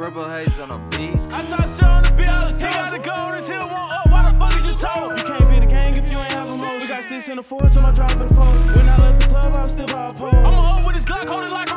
Purple haze on a beast. I talk shit on the bill, the T got to go on this hill, won't up. Why the fuck is you told? You can't be the gang if you ain't have a mo. We got sticks in the forest on my drive for the four. When I left the club, I was still by a pole. I'ma up with this Glock, hold it like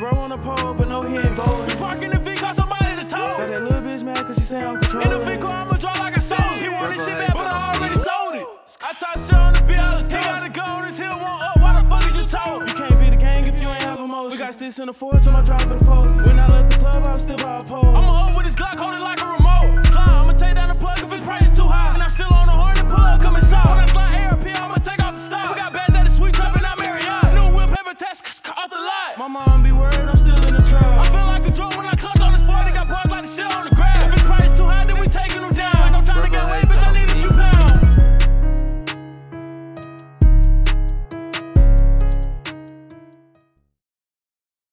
bro. On the pole, but no, he ain't bowling. Park in the V, call somebody to tow. Got that little bitch mad cause she say I'm controlling. In the. V I'ma draw like I sold it. He want this shit bad, but I already sold it. I talk shit on the all the T got to go on this hill, won't up. Why the fuck is you told? You can't be the gang if you ain't have a mo. We got sticks in the forest so my drive for the four. When I left the club, I was still by a pole. mom be worried.